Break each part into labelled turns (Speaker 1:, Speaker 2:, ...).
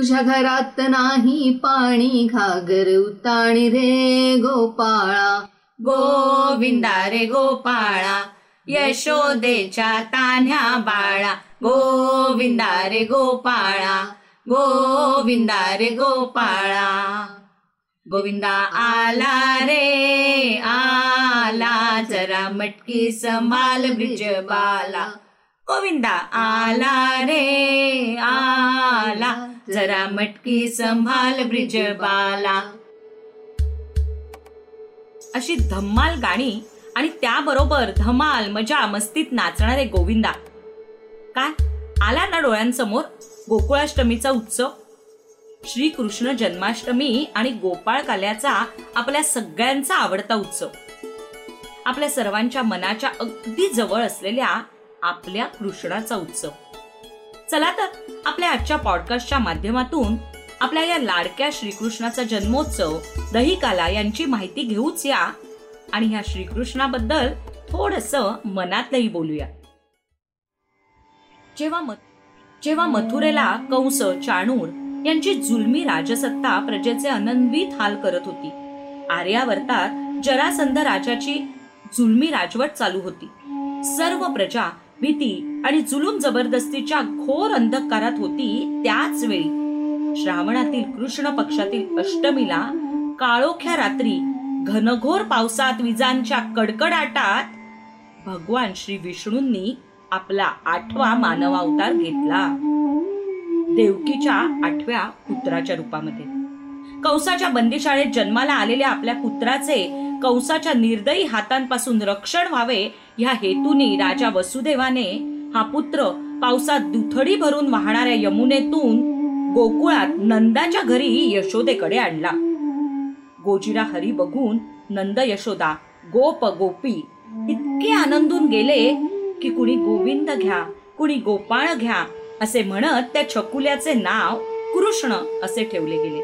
Speaker 1: तुझ्या घरात नाही पाणी घागर उताणी रे गोपाळा.
Speaker 2: गोविंदा रे गोपाळा यशोदेच्या तान्ह्या बाळा. गोविंदा रे गोपाळा गोविंदा रे गोपाळा. गोविंदा आला रे आला जरा मटकी संभाल ब्रिज बाला. गोविंदा आला रे आला जरा मटकी संभाल ब्रिज बाला. अशी धम्माल गाणी आणि त्याबरोबर धमाल मजा मस्तीत नाचणारे गोविंदा. काय? आला ना डोळ्यांसमोर गोकुळाष्टमीचा उत्सव? श्रीकृष्ण जन्माष्टमी आणि गोपाळ काल्याचा आपल्या सगळ्यांचा आवडता उत्सव. आपल्या सर्वांच्या मनाच्या अगदी जवळ असलेल्या आपल्या कृष्णाचा उत्सव. चला तर आपल्या आजच्या पॉडकास्टच्या माध्यमातून आपल्या या लाडक्या श्रीकृष्णाचा जन्मोत्सव दहिकाला यांची माहिती घेऊच या. आणि ह्या श्रीकृष्णाबद्दल थोडस मनातलंही बोलूया. जेव्हा जेव्हा मथुरेला कंस चाणूर यांची जुलमी राजसत्ता प्रजेचे अनन्वित हाल करत होती. आर्यावर्तात जरासंध राजाची जुलमी राजवट चालू होती. सर्व प्रजा भीती आणि जुलूम जबरदस्तीच्या घोर अंधकारात होती त्याच वेळी. श्रावणातील कृष्ण पक्षातील अष्टमीला काळोख्या रात्री घनघोर पावसात विजांच्या कडकडाटात भगवान श्री विष्णूंनी आपला आठवा मानवावतार घेतला. देवकीच्या आठव्या पुत्राच्या रूपामध्ये. कंसाच्या बंदीशाळेत जन्माला आलेल्या आपल्या पुत्राचे कंसाच्या निर्दयी हातांपासून रक्षण व्हावे ह्या हेतूने राजा वसुदेवाने हा पुत्र पावसात दुथडी भरून वाहणाऱ्या यमुनेतून गोकुळात नंदाच्या घरी यशोदेकडे आणला. गोजिरा हरी बघून नंद यशोदा गोप गोपी इतके आनंदून गेले की कुणी गोविंद घ्या कुणी गोपाळ घ्या असे म्हणत त्या छकुल्याचे नाव कृष्ण असे ठेवले गेले.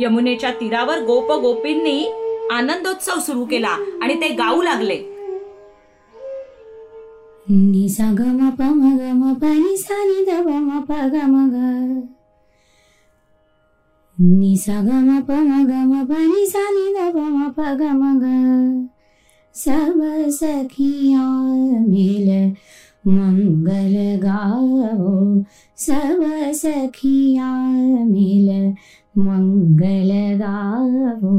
Speaker 2: यमुनेच्या तीरावर गोप गोपींनी आनंदोत्सव सुरू केला आणि ते गाऊ लागले.
Speaker 3: निसा ग म प म ग म प नि सा नि द ब म प ग म ग। नि सा ग म प म ग म प नि सा नि द ब म प ग म ग। सब सखिया मिल मंगल गाओ। सब सखिया मिल मंगल गावो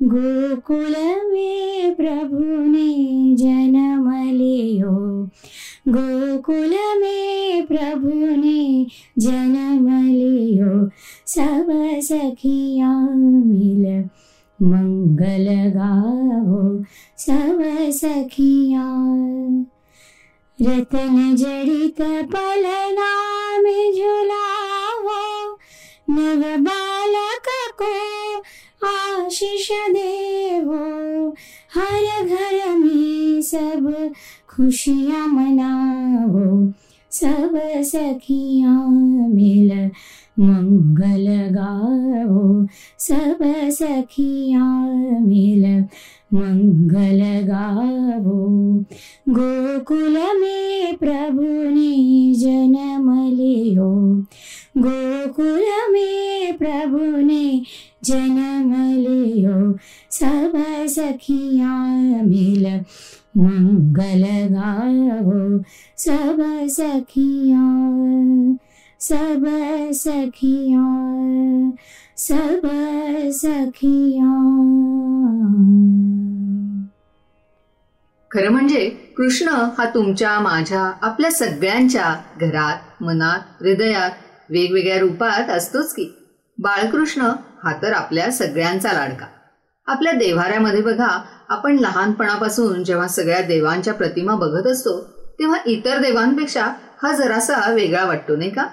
Speaker 3: गोकुल में प्रभु ने जन्म लियो गोकुल में प्रभु ने जन्म लियो सब सखिया मिल मंगल गावो सब सखिया रतन जड़ित पलना में झूला नव बालक को आशीष देवो. हर घर में सब खुशियाँ मनाओ सब सखियाँ मिल मंगल गाओ सब सखियाँ मिल मंगल गाओ गोकुल में प्रभु ने जन्म लियो. गोकुल ने जन्म लियो सब सखियाँ मिल मंगल गाओ। सब सखियाँ सब सखियाँ सब सखियाँ।
Speaker 1: खरं म्हणजे कृष्ण हा तुमच्या, माझ्या, आपल्या सगळ्यांच्या घरात, मनात, हृदयात वेगवेगळ्या रूपात असतोच की. बाळकृष्ण हा तर आपल्या सगळ्यांचा लाडका. आपल्या देव्हाऱ्यामध्ये बघा आपण लहानपणापासून जेव्हा सगळ्या देवांच्या प्रतिमा बघत असतो तेव्हा इतर देवांपेक्षा हा जरासा वेगळा वाटतो नाही का?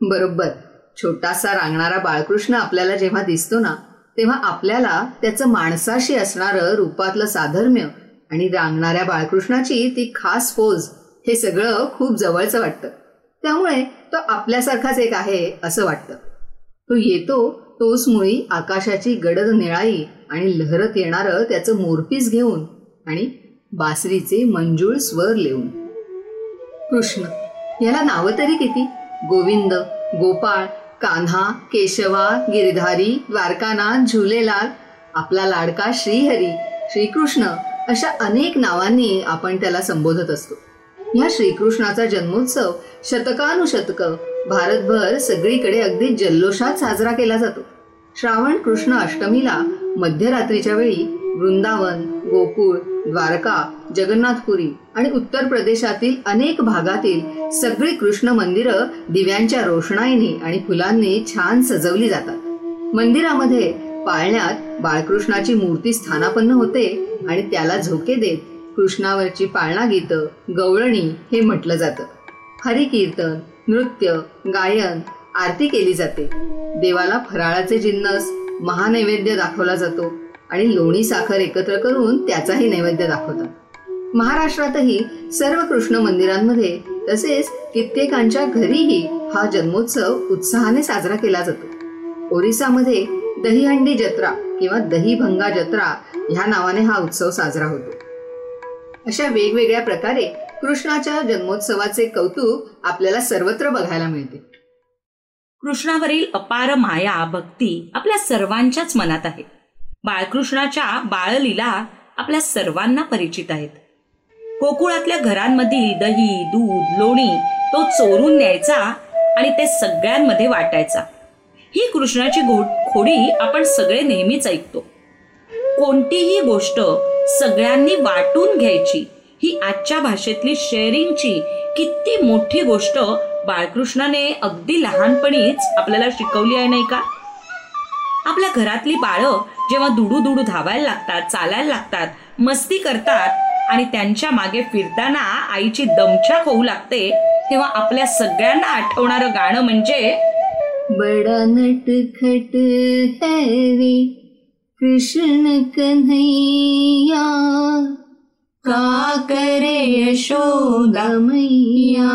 Speaker 1: बरोबर. छोटासा रांगणारा बाळकृष्ण आपल्याला जेव्हा दिसतो ना तेव्हा आपल्याला त्याचं माणसाशी असणारं रूपातलं साधर्म्य आणि रांगणाऱ्या बाळकृष्णाची ती खास पोज हे सगळं खूप जवळचं वाटतं. त्यामुळे तो आपल्यासारखाच एक आहे असं वाटतं. तो येतो तोच मुळी आकाशाची गडद निळाई आणि लहरत येणारं त्याचं मोरपीस घेऊन आणि बासरीचे मंजूळ स्वर लिहून. कृष्ण याला नावं तरी किती? गोविंद गोपाळ कान्हा केशवा गिरधारी द्वारकानाथ झुलेलाल आपला लाडका श्रीहरी श्रीकृष्ण अशा अनेक नावांनी आपण त्याला संबोधत असतो. ह्या श्रीकृष्णाचा जन्मोत्सव शतकानुशतक भारतभर सगळीकडे अगदी जल्लोषात साजरा केला जातो. श्रावण कृष्ण अष्टमीला मध्यरात्रीच्या वेळी वृंदावन गोकुळ द्वारका जगन्नाथपुरी आणि उत्तर प्रदेशातील अनेक भागातील सगळी कृष्ण मंदिरं दिव्यांच्या रोषणाईनी आणि फुलांनी छान सजवली जातात. मंदिरामध्ये पाळण्यात बाळकृष्णाची मूर्ती स्थानापन्न होते आणि त्याला झोके देत कृष्णावरची पाळणा गीतं गवळणी हे म्हटलं जातं. हरिकीर्तन नृत्य गायन आरती केली जाते. देवाला फराळाचे जिन्नस महानैवेद्य दाखवला जातो आणि लोणी साखर एकत्र करून त्याचाही नैवेद्य दाखवतात. महाराष्ट्रातही सर्व कृष्ण मंदिरांमध्ये तसेच कित्येकांच्या घरीही हा जन्मोत्सव उत्साहाने साजरा केला जातो. ओरिसामध्ये दहीहंडी जत्रा किंवा दहीभंगा जत्रा ह्या नावाने हा उत्सव साजरा होतो. अशा वेगवेगळ्या प्रकारे कृष्णाच्या जन्मोत्सवाचे कौतुक आपल्याला सर्वत्र बघायला मिळते.
Speaker 2: कृष्णावरील अपार माया भक्ती आपल्या सर्वांच्याच मनात आहे. बाळकृष्णाच्या बाळलीला आपल्या सर्वांना परिचित आहेत. गोकुळातल्या घरांमधील दही दूध लोणी तो चोरून न्यायचा आणि ते सगळ्यांमध्ये वाटायचा. ही कृष्णाची खोडी आपण सगळे नेहमीच ऐकतो. कोणतीही गोष्ट सगळ्यांनी वाटून घ्यायची. ही आजच्या भाषेतली शेअरिंगची किती मोठी गोष्ट बाळकृष्णाने अगदी लहानपणीच आपल्याला शिकवली आहे नाही का? आपल्या घरातली बाळं जेव्हा दुडू दुडू धावायला लागतात चालायला लागतात मस्ती करतात आणि त्यांच्या मागे फिरताना आईची दमछाक होऊ लागते तेव्हा आपल्या सगळ्यांना आठवणारं गाणं म्हणजे
Speaker 1: बडा नटखट है कृष्ण कन्हैया
Speaker 2: का करे यशोदा
Speaker 1: मैया?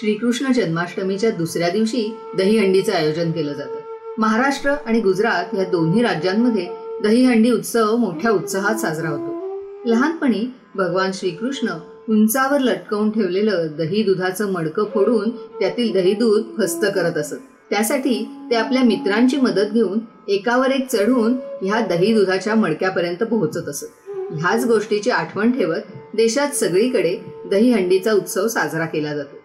Speaker 1: श्रीकृष्ण जन्माष्टमीच्या दुसऱ्या दिवशी दहीहंडीचं आयोजन केलं जातं. महाराष्ट्र आणि गुजरात या दोन्ही राज्यांमध्ये दहीहंडी उत्सव मोठ्या उत्साहात साजरा होतो. लहानपणी भगवान श्रीकृष्ण उंचावर लटकवून ठेवलेलं दही दुधाचं मडकं फोडून त्यातील दही दूध फस्त करत असत. त्यासाठी ते आपल्या मित्रांची मदत घेऊन एकावर एक चढून ह्या दही दुधाच्या मडक्यापर्यंत पोहोचत असत. ह्याच गोष्टीची आठवण ठेवत देशात सगळीकडे दहीहंडीचा उत्सव साजरा केला जातो.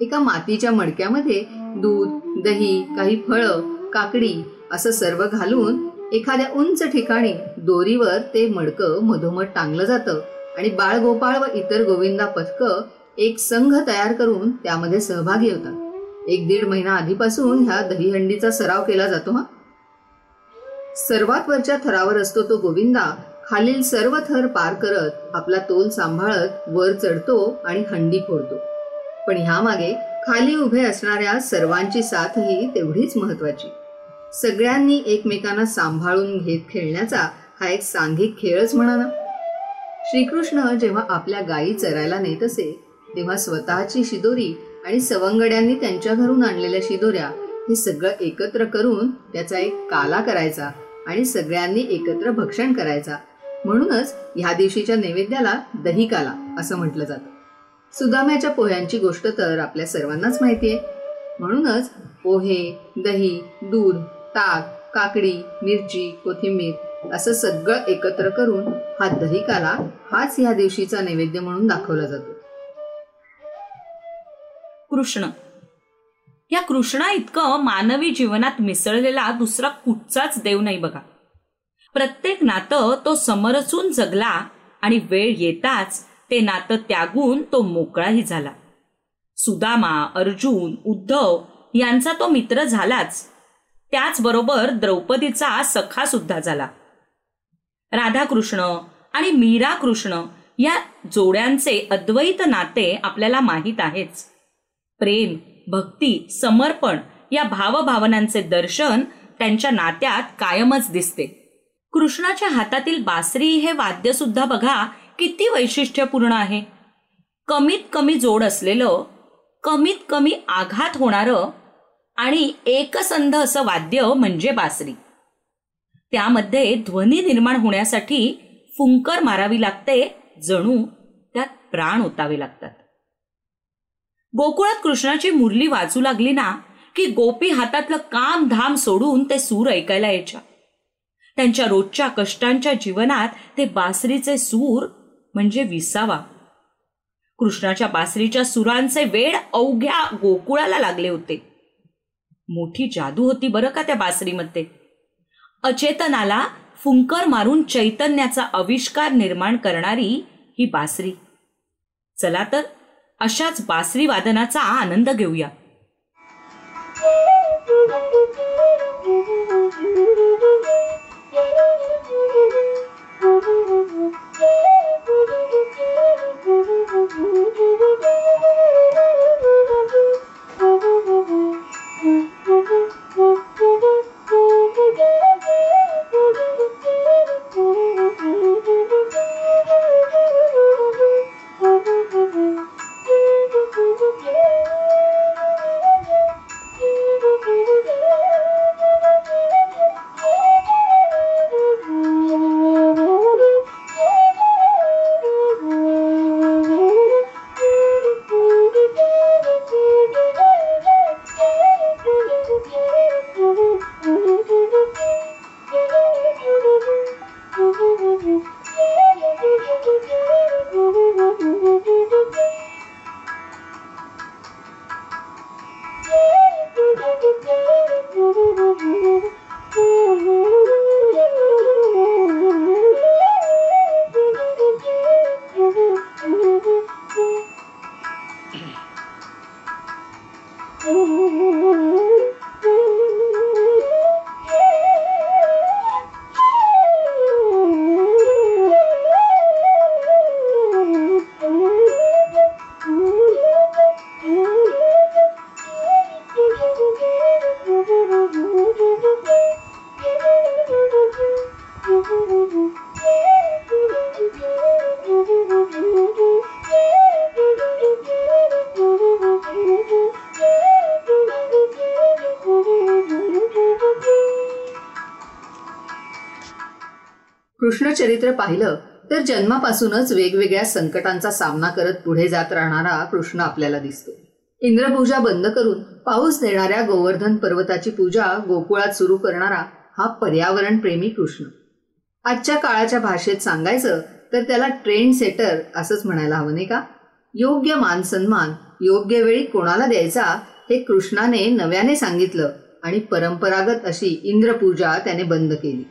Speaker 1: एका मातीच्या मडक्यामध्ये दूध दही काही फळं काकडी असं सर्व घालून एखाद्या उंच ठिकाणी दोरीवर ते मडकं मधोमध टांगलं जातं आणि बाळगोपाळ व इतर गोविंदा पथकं एक संघ तयार करून त्यामध्ये सहभागी होतात. एक दीड महिना आधीपासून ह्या दहीहंडीचा सराव केला जातो हा. सर्वात वरच्या थरावर असतो तो गोविंदा. खालील सर्व थर पार करत आपला तोल सांभाळत वर चढतो आणि हंडी फोडतो. पण ह्यामागे खाली उभे असणाऱ्या सर्वांची साथही तेवढीच महत्वाची सगळ्यांनी एकमेकांना सांभाळून घेत खेळण्याचा हा एक सांघिक खेळच म्हणा ना. श्रीकृष्ण जेव्हा आपल्या गायी चरायला नेत असे तेव्हा स्वतःची शिदोरी आणि सवंगड्यांनी त्यांच्या घरून आणलेल्या शिदोऱ्या हे सगळं एकत्र करून त्याचा एक काला करायचा आणि सगळ्यांनी एकत्र भक्षण करायचा. म्हणूनच ह्या दिवशीच्या नैवेद्याला दही काला असं म्हटलं जातं. सुदाम्याच्या पोह्यांची गोष्ट तर आपल्या सर्वांनाच माहिती आहे. म्हणूनच पोहे दही दूध ताक काकडी मिरची कोथिंबीर असं सगळं एकत्र करून हा दही काला हाच ह्या दिवशीचा नैवेद्य म्हणून दाखवला जातो.
Speaker 2: कृष्ण. या कृष्णा इतकं मानवी जीवनात मिसळलेला दुसरा कुठचाच देव नाही बघा. प्रत्येक नातं तो समरसून जगला आणि वेळ येताच ते नातं त्यागून तो मोकळाही झाला. सुदामा अर्जुन उद्धव यांचा तो मित्र झालाच. त्याचबरोबर द्रौपदीचा सखा सुद्धा झाला. राधाकृष्ण आणि मीरा कृष्ण या जोड्यांचे अद्वैत नाते आपल्याला माहीत आहेच. प्रेम भक्ती समर्पण या भावभावनांचे दर्शन त्यांच्या नात्यात कायमच दिसते. कृष्णाच्या हातातील बासरी हे वाद्य सुद्धा बघा किती वैशिष्ट्यपूर्ण आहे. कमीत कमी जोड असलेलं कमीत कमी आघात होणारं आणि एकसंध असं वाद्य म्हणजे बासरी. त्यामध्ये ध्वनी निर्माण होण्यासाठी फुंकर मारावी लागते जणू त्यात प्राण ओतावे लागतात. गोकुळात कृष्णाची मुरली वाजू लागली ना की गोपी हातातलं काम धाम सोडून ते सूर ऐकायला यायच्या. त्यांच्या रोजच्या कष्टांच्या जीवनात ते बासरीचे सूर म्हणजे विसावा. कृष्णाच्या बासरीच्या सुरांचे वेळ अवघ्या गोकुळाला लागले होते. मोठी जादू होती बरं का त्या बासरीमध्ये. अचेतनाला फुंकर मारून चैतन्याचा आविष्कार निर्माण करणारी ही बासरी. चला तर अशाच बासरी वादनाचा आनंद घेऊया.
Speaker 1: चरित्र पाहिलं तर जन्मापासूनच वेगवेगळ्या संकटांचा सामना करत पुढे जात राहणारा कृष्ण आपल्याला दिसतो. इंद्रपूजा बंद करून पाऊस देणाऱ्या गोवर्धन पर्वताची पूजा गोकुळात सुरू करणारा हा पर्यावरण प्रेमी कृष्ण. आजच्या काळाच्या भाषेत सांगायचं तर त्याला ट्रेंड सेटर असंच म्हणायला हवं नाही का? योग्य मान सन्मान योग्य वेळी कोणाला द्यायचा हे कृष्णाने नव्याने सांगितलं आणि परंपरागत अशी इंद्रपूजा त्याने बंद केली.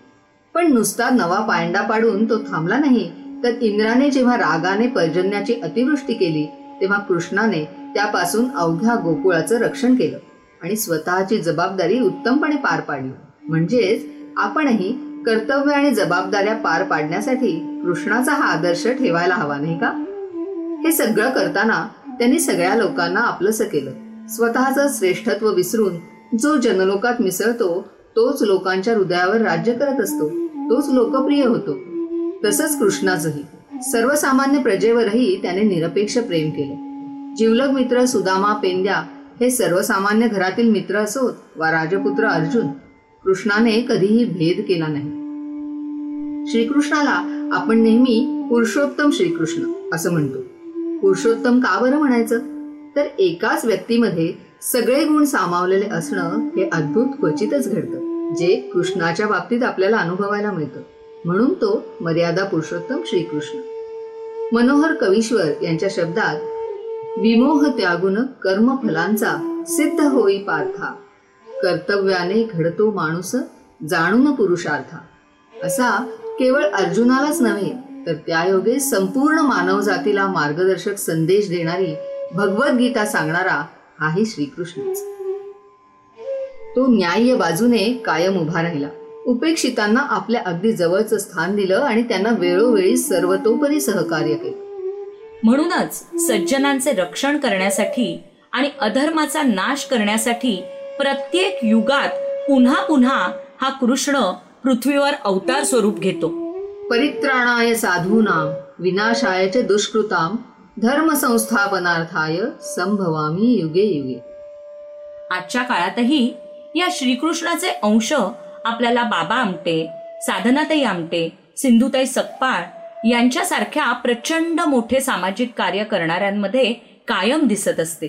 Speaker 1: पण नुसता नवा पायंडा पाडून तो थांबला नाही. तर इंद्राने जेव्हा रागाने पर्जन्याची अतिवृष्टी केली तेव्हा कृष्णाने त्यापासून अवघ्या गोकुळाचं रक्षण केलं आणि स्वतःची जबाबदारी उत्तमपणे पार पाडली. म्हणजेच आपणही कर्तव्य आणि जबाबदाऱ्या पार पाडण्यासाठी कृष्णाचा हा आदर्श ठेवायला हवा नाही का? हे सगळं करताना त्यांनी सगळ्या लोकांना आपलंसं केलं. स्वतःचं श्रेष्ठत्व विसरून जो जनलोकात मिसळतो तोच लोकांच्या हृदयावर राज्य करत असतो. तोच लोकप्रिय होतो. तसंच कृष्णाचंही. सर्वसामान्य प्रजेवरही त्याने निरपेक्ष प्रेम केलं. जीवलग मित्र सुदामा पेंद्या हे सर्वसामान्य घरातील मित्र असोत वा राजपुत्र अर्जुन कृष्णाने कधीही भेद केला नाही. श्रीकृष्णाला आपण नेहमी पुरुषोत्तम श्रीकृष्ण असं म्हणतो. पुरुषोत्तम का बरं म्हणायचं? तर एकाच व्यक्तीमध्ये सगळे गुण सामावलेले असणं हे अद्भुत क्वचितच घडतं. जे कृष्णाच्या बाबतीत आपल्याला अनुभवायला मिळतं. म्हणून तो मर्यादा पुरुषोत्तम श्रीकृष्ण. मनोहर कवीश्वर यांच्या शब्दात विमोह त्यागुन कर्मफलांचा सिद्ध होई पार्था. कर्तव्याने घडतो माणूस जाणून पुरुषार्था. असा केवळ अर्जुनालाच नव्हे तर त्यायोगे संपूर्ण मानव जातीला मार्गदर्शक संदेश देणारी भगवद्गीता सांगणारा हाही श्रीकृष्णच. तो न्याय्य बाजूने कायम उभा राहिला. उपेक्षितांना आपल्या अगदी जवळचं स्थान दिलं आणि त्यांना वेळोवेळी सर्वतोपरी सहकार्य केलं.
Speaker 2: म्हणूनच सज्जनांचे रक्षण करण्यासाठी आणि अधर्माचा नाश करण्यासाठी प्रत्येक युगात पुन्हा पुन्हा हा कृष्ण पृथ्वीवर अवतार स्वरूप घेतो.
Speaker 1: परित्राणाय साधूनां विनाशाय च दुष्कृतां धर्म संस्थापनार्थाय संभवामी युगे युगे.
Speaker 2: आजच्या काळातही या श्रीकृष्णाचे अंश आपल्याला बाबा आमटे साधनाताई आमटे सिंधुताई सकपाळ यांच्यासारख्या प्रचंड मोठे सामाजिक कार्य करणाऱ्यांमध्ये कायम दिसत असते.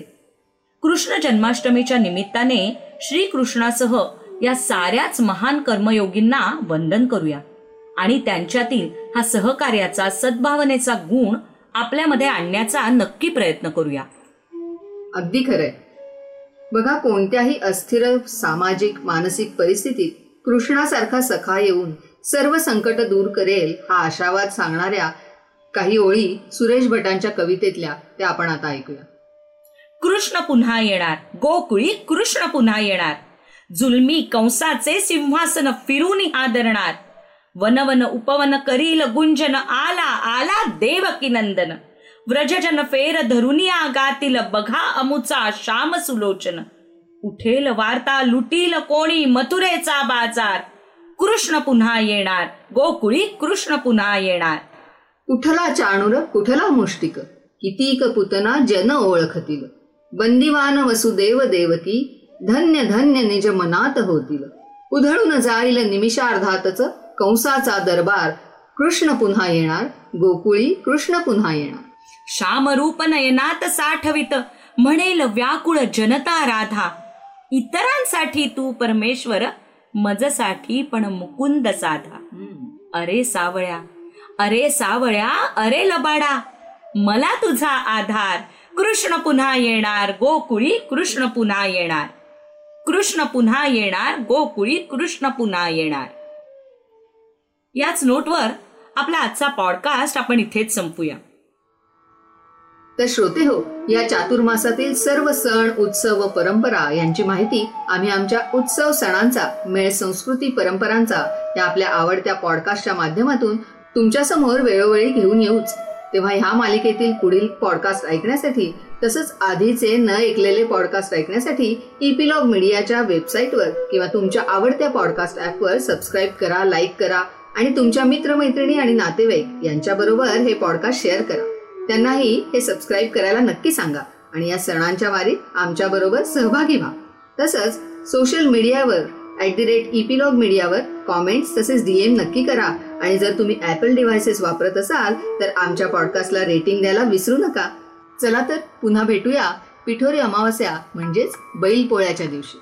Speaker 2: कृष्ण जन्माष्टमीच्या निमित्ताने श्रीकृष्णासह या साऱ्याच महान कर्मयोगींना वंदन करूया आणि त्यांच्यातील हा सहकार्याचा सद्भावनेचा गुण आपल्यामध्ये आणण्याचा नक्की प्रयत्न करूया.
Speaker 1: अगदी खरंय. बघा कोणत्याही अस्थिर सामाजिक मानसिक परिस्थितीत कृष्णासारखा सखा येऊन सर्व संकट दूर करेल हा आशावाद सांगणाऱ्या काही ओळी सुरेश भटांच्या कवितेतल्या त्या आपण आता ऐकूया.
Speaker 2: कृष्ण पुन्हा येणार. गोकुळी कृष्ण पुन्हा येणार. जुलमी कंसाचे सिंहासन फिरून आदरणार. वनवन उपवन करील गुंजन आला आला देवकी नंदन. व्रजजन फेर धरुनी आगातील बघा अमुचा श्याम सुलोचन. उठेल वार्ता लुटील कोणी मथुरेचा बाजार. कृष्ण पुन्हा येणार गोकुळी कृष्ण पुन्हा येणार.
Speaker 1: कुठला चाणूर कुठला मुष्टिक? कितीक पुतना जन ओळखतील? बंदिवान वसुदेव देवकी धन्य धन्य निज मनात होतील. उधळून जाईल निमिषार्धातच कंसाचा दरबार. कृष्ण पुन्हा येणार गोकुळी कृष्ण पुन्हा येणार.
Speaker 2: श्यामरूप नयनात साठवित म्हणेल व्याकुळ जनता राधा. इतरांसाठी तू परमेश्वर मजसाठी पण मुकुंद साधा. अरे सावळ्या अरे सावळ्या अरे लबाडा. मला तुझा आधार. कृष्ण पुन्हा येणार गोकुळी कृष्ण पुन्हा येणार. कृष्ण पुन्हा येणार गोकुळी कृष्ण पुन्हा येणार. याच नोटवर आपला आजचा पॉडकास्ट आपण इथेच संपूया.
Speaker 1: तर श्रोते हो या चातुर्मासातील सर्व सण उत्सव व परंपरा यांची माहिती आम्ही आमच्या उत्सव सणांचा मेळ संस्कृती परंपरांचा या आपल्या आवडत्या पॉडकास्टच्या माध्यमातून तुमच्यासमोर वेळोवेळी घेऊन येऊच. तेव्हा ह्या मालिकेतील पुढील पॉडकास्ट ऐकण्यासाठी तसंच आधीचे न ऐकलेले पॉडकास्ट ऐकण्यासाठी इपिलॉग मीडियाच्या वेबसाईटवर किंवा तुमच्या आवडत्या पॉडकास्ट ॲपवर सबस्क्राईब करा लाईक करा आणि तुमच्या मित्रमैत्रिणी आणि नातेवाईक यांच्याबरोबर हे पॉडकास्ट शेअर करा. त्यांनाही हे सबस्क्राईब करायला नक्की सांगा आणि या सणांच्या वारीत आमच्या बरोबर सहभागी व्हा. तसंच सोशल मीडियावर ॲट दी रेट इपिलॉग मीडियावर कॉमेंट्स तसेच डीएम नक्की करा आणि जर तुम्ही ॲपल डिव्हायसेस वापरत असाल तर आमच्या पॉडकास्टला रेटिंग द्यायला विसरू नका. चला तर पुन्हा भेटूया पिठोरी अमावस्या म्हणजेच बैल पोळ्याच्या दिवशी.